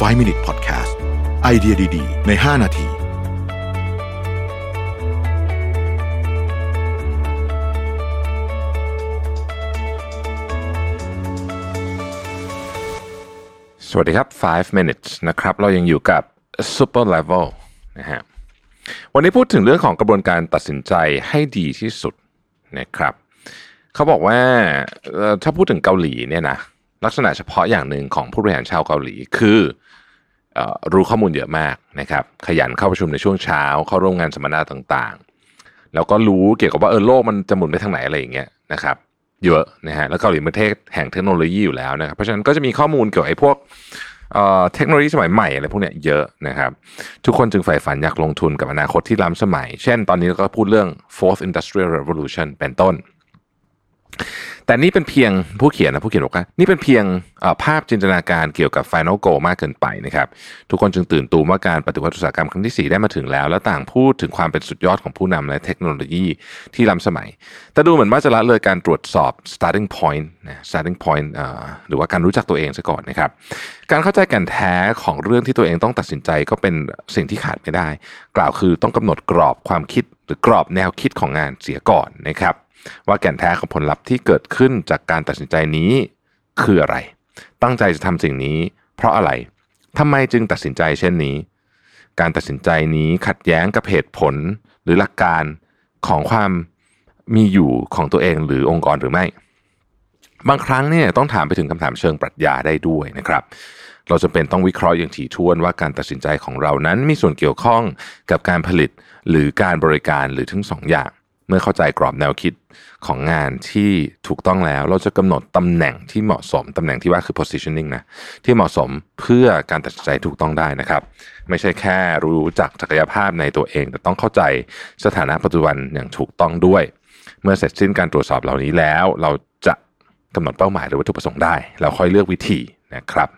5 Minute Podcast ไอเดียดี ๆ ใน 5 นาทีสวัสดีครับ 5 minutes นะครับ เรายังอยู่กับ super level นะฮะ วันนี้พูดถึงเรื่องของกระบวนการตัดสินใจให้ดีที่สุดนะครับ เขาบอกว่าถ้าพูดถึงเกาหลีเนี่ยนะ ลักษณะเฉพาะอย่างหนึ่งของผู้บริหารชาวเกาหลี คือเอ่อ รู้ข้อมูลเยอะมากนะครับขยันเข้าประชุมในช่วงเช้า เข้าร่วมงานสัมมนาต่างๆ แล้วก็รู้เกี่ยวกับว่าเออโลกมันจะหมุนไปทางไหนอะไรอย่างเงี้ยนะครับเยอะนะฮะแล้วเกาหลีเป็นประเทศแห่งเทคโนโลยีอยู่แล้วนะครับเพราะฉะนั้นก็จะมีข้อมูลเกี่ยวกับไอ้พวกเอ่อเทคโนโลยีสมัยใหม่อะไรพวกเนี้ยเยอะนะครับ ทุกคนจึงใฝ่ฝันอยากลงทุนกับอนาคตที่ล้ำสมัย เช่นตอนนี้เราก็พูดเรื่อง fourth industrial revolution เป็นต้น แต่นี่เป็นเพียงผู้เขียนนะผู้เขียนบอกว่านี่เป็นเพียงภาพจินตนาการเกี่ยวกับ Final Goal มากเกินไปนะครับ ทุกคนจึงตื่นตูมว่าการปฏิวัติอุตสาหกรรมครั้งที่ 4 ได้มาถึงแล้ว และต่างพูดถึงความเป็นสุดยอดของผู้นำและเทคโนโลยีที่ล้ำสมัย แต่ดูเหมือนว่าจะละเลยการตรวจสอบ starting point นะ starting point หรือว่าการรู้จักตัวเองซะก่อนนะครับ การเข้าใจแกันแท้ของเรื่องที่ตัวเองต้องตัดสินใจก็เป็นสิ่งที่ขาดไม่ได้ กล่าวคือต้องกำหนดกรอบความคิดหรือกรอบแนวคิดของงานเสียก่อนนะครับ ว่าแก่นแท้ของผลลัพธ์ที่เกิดขึ้นจากการตัดสินใจนี้คืออะไร ตั้งใจจะทำสิ่งนี้ เพราะอะไรทำไมจึงตัดสินใจเช่นนี้ การตัดสินใจนี้ขัดแย้งกับเหตุผลหรือหลักการของความมีอยู่ของตัวเองหรือองค์กรหรือไม่ บางครั้งเนี่ยต้องถามไปถึงคำถามเชิงปรัชญาได้ด้วยนะครับ เราจำเป็นต้องวิเคราะห์อย่างถี่ถ้วนว่าการตัดสินใจของเรานั้นมีส่วนเกี่ยวข้องกับการผลิตหรือการบริการหรือทั้งสองอย่าง เมื่อเข้าใจกรอบแนวคิดของงานที่ถูกต้องแล้ว เราจะกำหนดตำแหน่งที่เหมาะสมตำแหน่งที่ว่าคือ positioning นะที่เหมาะสมเพื่อการตัดสินใจถูกต้องได้นะครับ ไม่ใช่แค่รู้จักศักยภาพในตัวเอง แต่ต้องเข้าใจสถานะปัจจุบันอย่างถูกต้องด้วย เมื่อเสร็จสิ้นการตรวจสอบเหล่านี้แล้ว เราจะกำหนดเป้าหมายหรือวัตถุประสงค์ได้ เราค่อยเลือกวิธีนะครับ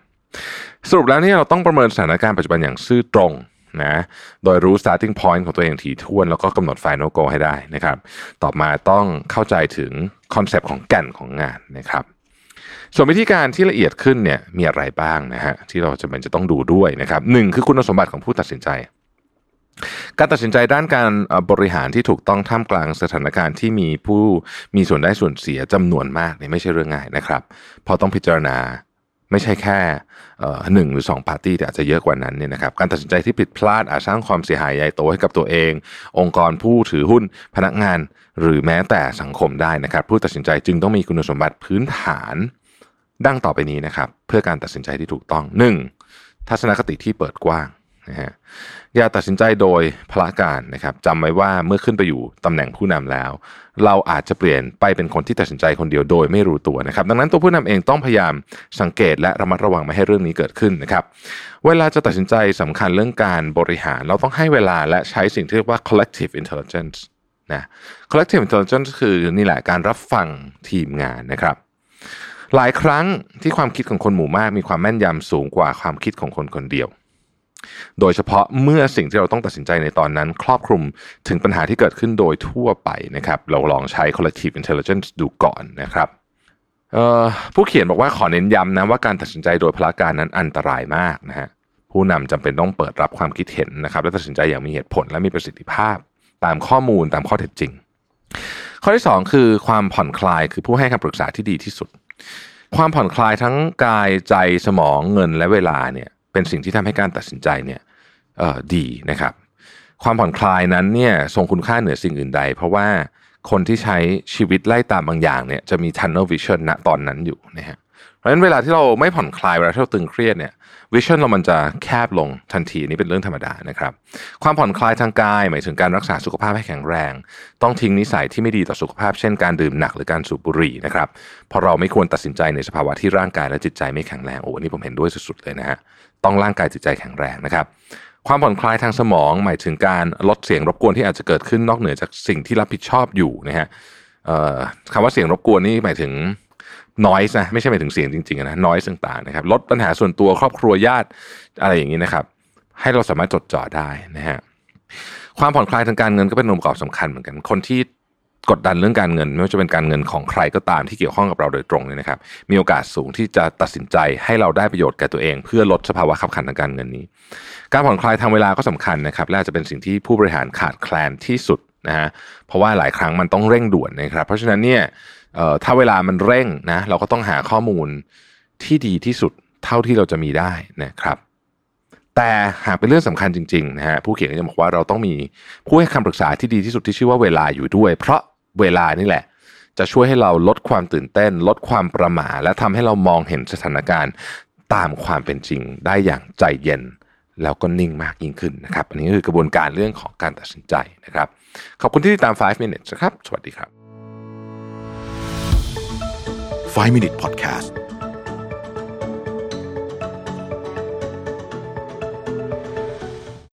สรุปแล้วเนี่ยเราต้องประเมินสถานการณ์ปัจจุบันอย่างซื่อตรง นะโดยรู้ starting point ของตัวเองถี่ถ้วน แล้วก็กำหนด final goal ให้ได้นะครับ ต่อมาต้องเข้าใจถึงคอนเซปต์ของแก่นของงานนะครับ ส่วนวิธีการที่ละเอียดขึ้นเนี่ยมีอะไรบ้างนะฮะที่เราจะเป็นจะต้องดูด้วยนะครับหนึ่งคือคุณสมบัติของผู้ตัดสินใจ การตัดสินใจด้านการบริหารที่ถูกต้องท่ามกลางสถานการณ์ที่มีผู้มีส่วนได้ส่วนเสียจำนวนมากเนี่ยไม่ใช่เรื่องง่ายนะครับเพราะต้องพิจารณา ไม่ใช่แค่หนึ่งหรือสองปาร์ตี้แต่อาจจะเยอะกว่านั้นเนี่ยนะครับการตัดสินใจที่ผิดพลาดอาจสร้างความเสียหายใหญ่โตให้กับตัวเอง องค์กรผู้ถือหุ้นพนักงาน หรือแม้แต่สังคมได้นะครับ ผู้ตัดสินใจจึงต้องมีคุณสมบัติพื้นฐานดังต่อไปนี้นะครับ เพื่อการตัดสินใจที่ถูกต้องหนึ่งทัศนคติที่เปิดกว้าง นะฮะอย่าตัดสินใจโดยพละการนะครับจำไว้ว่าเมื่อขึ้นไปอยู่ตำแหน่งผู้นำแล้ว เราอาจจะเปลี่ยนไปเป็นคนที่ตัดสินใจคนเดียวโดยไม่รู้ตัวนะครับ ดังนั้นตัวผู้นำเองต้องพยายามสังเกตและระมัดระวังไม่ให้เรื่องนี้เกิดขึ้นนะครับ เวลาจะตัดสินใจสำคัญเรื่องการบริหาร เราต้องให้เวลาและใช้สิ่งที่เรียกว่า collective intelligence นะ collective intelligence คือนี่แหละการรับฟังทีมงานนะครับหลายครั้งที่ความคิดของคนหมู่มากมีความแม่นยำสูงกว่าความคิดของคนคนเดียว โดยเฉพาะเมื่อสิ่งที่เราต้องตัดสินใจในตอนนั้น ครอบคลุมถึงปัญหาที่เกิดขึ้นโดยทั่วไปนะครับ เราลองใช้ collective intelligence ดูก่อนนะครับผู้เขียนบอกว่าขอเน้นย้ำนะว่าการตัดสินใจโดยพละการนั้นอันตรายมากนะฮะผู้นำจำเป็นต้องเปิดรับความคิดเห็นนะครับ และตัดสินใจอย่างมีเหตุผลและมีประสิทธิภาพ ตามข้อมูลตามข้อเท็จจริง ข้อที่สองคือความผ่อนคลายคือผู้ให้คำปรึกษาที่ดีที่สุด ความผ่อนคลายทั้งกายใจสมองเงินและเวลาเนี่ย เป็นสิ่งที่ทำให้การตัดสินใจเนี่ยดีนะครับ ความผ่อนคลายนั้นเนี่ยทรงคุณค่าเหนือสิ่งอื่นใด เพราะว่าคนที่ใช้ชีวิตไล่ตามบางอย่างเนี่ยจะมี tunnel vision ณตอนนั้นอยู่นะฮะ เพราะฉะนั้นเวลาที่เราไม่ผ่อนคลายเวลาที่เราตึงเครียดเนี่ยวิชั่นเรามันจะแคบลงทันทีนี่เป็นเรื่องธรรมดานะครับ ความผ่อนคลายทางกายหมายถึงการรักษาสุขภาพให้แข็งแรง ต้องทิ้งนิสัยที่ไม่ดีต่อสุขภาพ เช่นการดื่มหนักหรือการสูบบุหรี่นะครับเพราะเราไม่ควรตัดสินใจในสภาวะที่ร่างกายและจิตใจไม่แข็งแรงโอ้อันนี่ผมเห็นด้วยสุดๆเลยนะฮะต้องร่างกายจิตใจแข็งแรงนะครับความผ่อนคลายทางสมองหมายถึงการลดเสียงรบกวนที่อาจจะเกิดขึ้นนอกเหนือจากสิ่งที่รับผิดชอบอยู่นะฮะคำว่าเสียงรบกวนนี่หมายถึง noise นะไม่ใช่หมายถึงเสียงจริงๆนะ noise ต่างๆนะครับลดปัญหาส่วนตัวครอบครัวญาติอะไรอย่างนี้นะครับ ให้เราสามารถจดจ่อได้นะฮะความผ่อนคลายทางการเงินก็เป็นองค์ประกอบสำคัญเหมือนกัน คนที่กดดันเรื่องการเงินไม่ว่าจะเป็นการเงินของใครก็ตามที่เกี่ยวข้องกับเราโดยตรงเนี่ยนะครับ มีโอกาสสูงที่จะตัดสินใจให้เราได้ประโยชน์แก่ตัวเอง เพื่อลดสภาวะขับขันทางการเงินนี้ การผ่อนคลายทางเวลาก็สำคัญนะครับและอาจะเป็นสิ่งที่ผู้บริหารขาดแคลนที่สุดนะฮะเพราะว่าหลายครั้งมันต้องเร่งด่วนนะครับ เพราะฉะนั้นเนี่ย เอ่อถ้าเวลามันเร่งนะเราก็ต้องหาข้อมูลที่ดีที่สุดเท่าที่เราจะมีได้นะครับ แต่หากเป็นเรื่องสำคัญจริงๆนะฮะผู้เขียนก็จะบอกว่าเราต้องมีผู้ให้คำปรึกษาที่ดีที่สุดที่ชื่อว่าเวลาอยู่ด้วย เพราะเวลานี่แหละ จะช่วยให้เราลดความตื่นเต้น ลดความประหม่าและทำให้เรามองเห็นสถานการณ์ตามความเป็นจริงได้อย่างใจเย็น แล้วก็นิ่งมากยิ่งขึ้นนะครับ อันนี้คือกระบวนการเรื่องของการตัดสินใจนะครับ ขอบคุณที่ติดตาม 5 minutes นะครับ สวัสดีครับ 5 Minute Podcast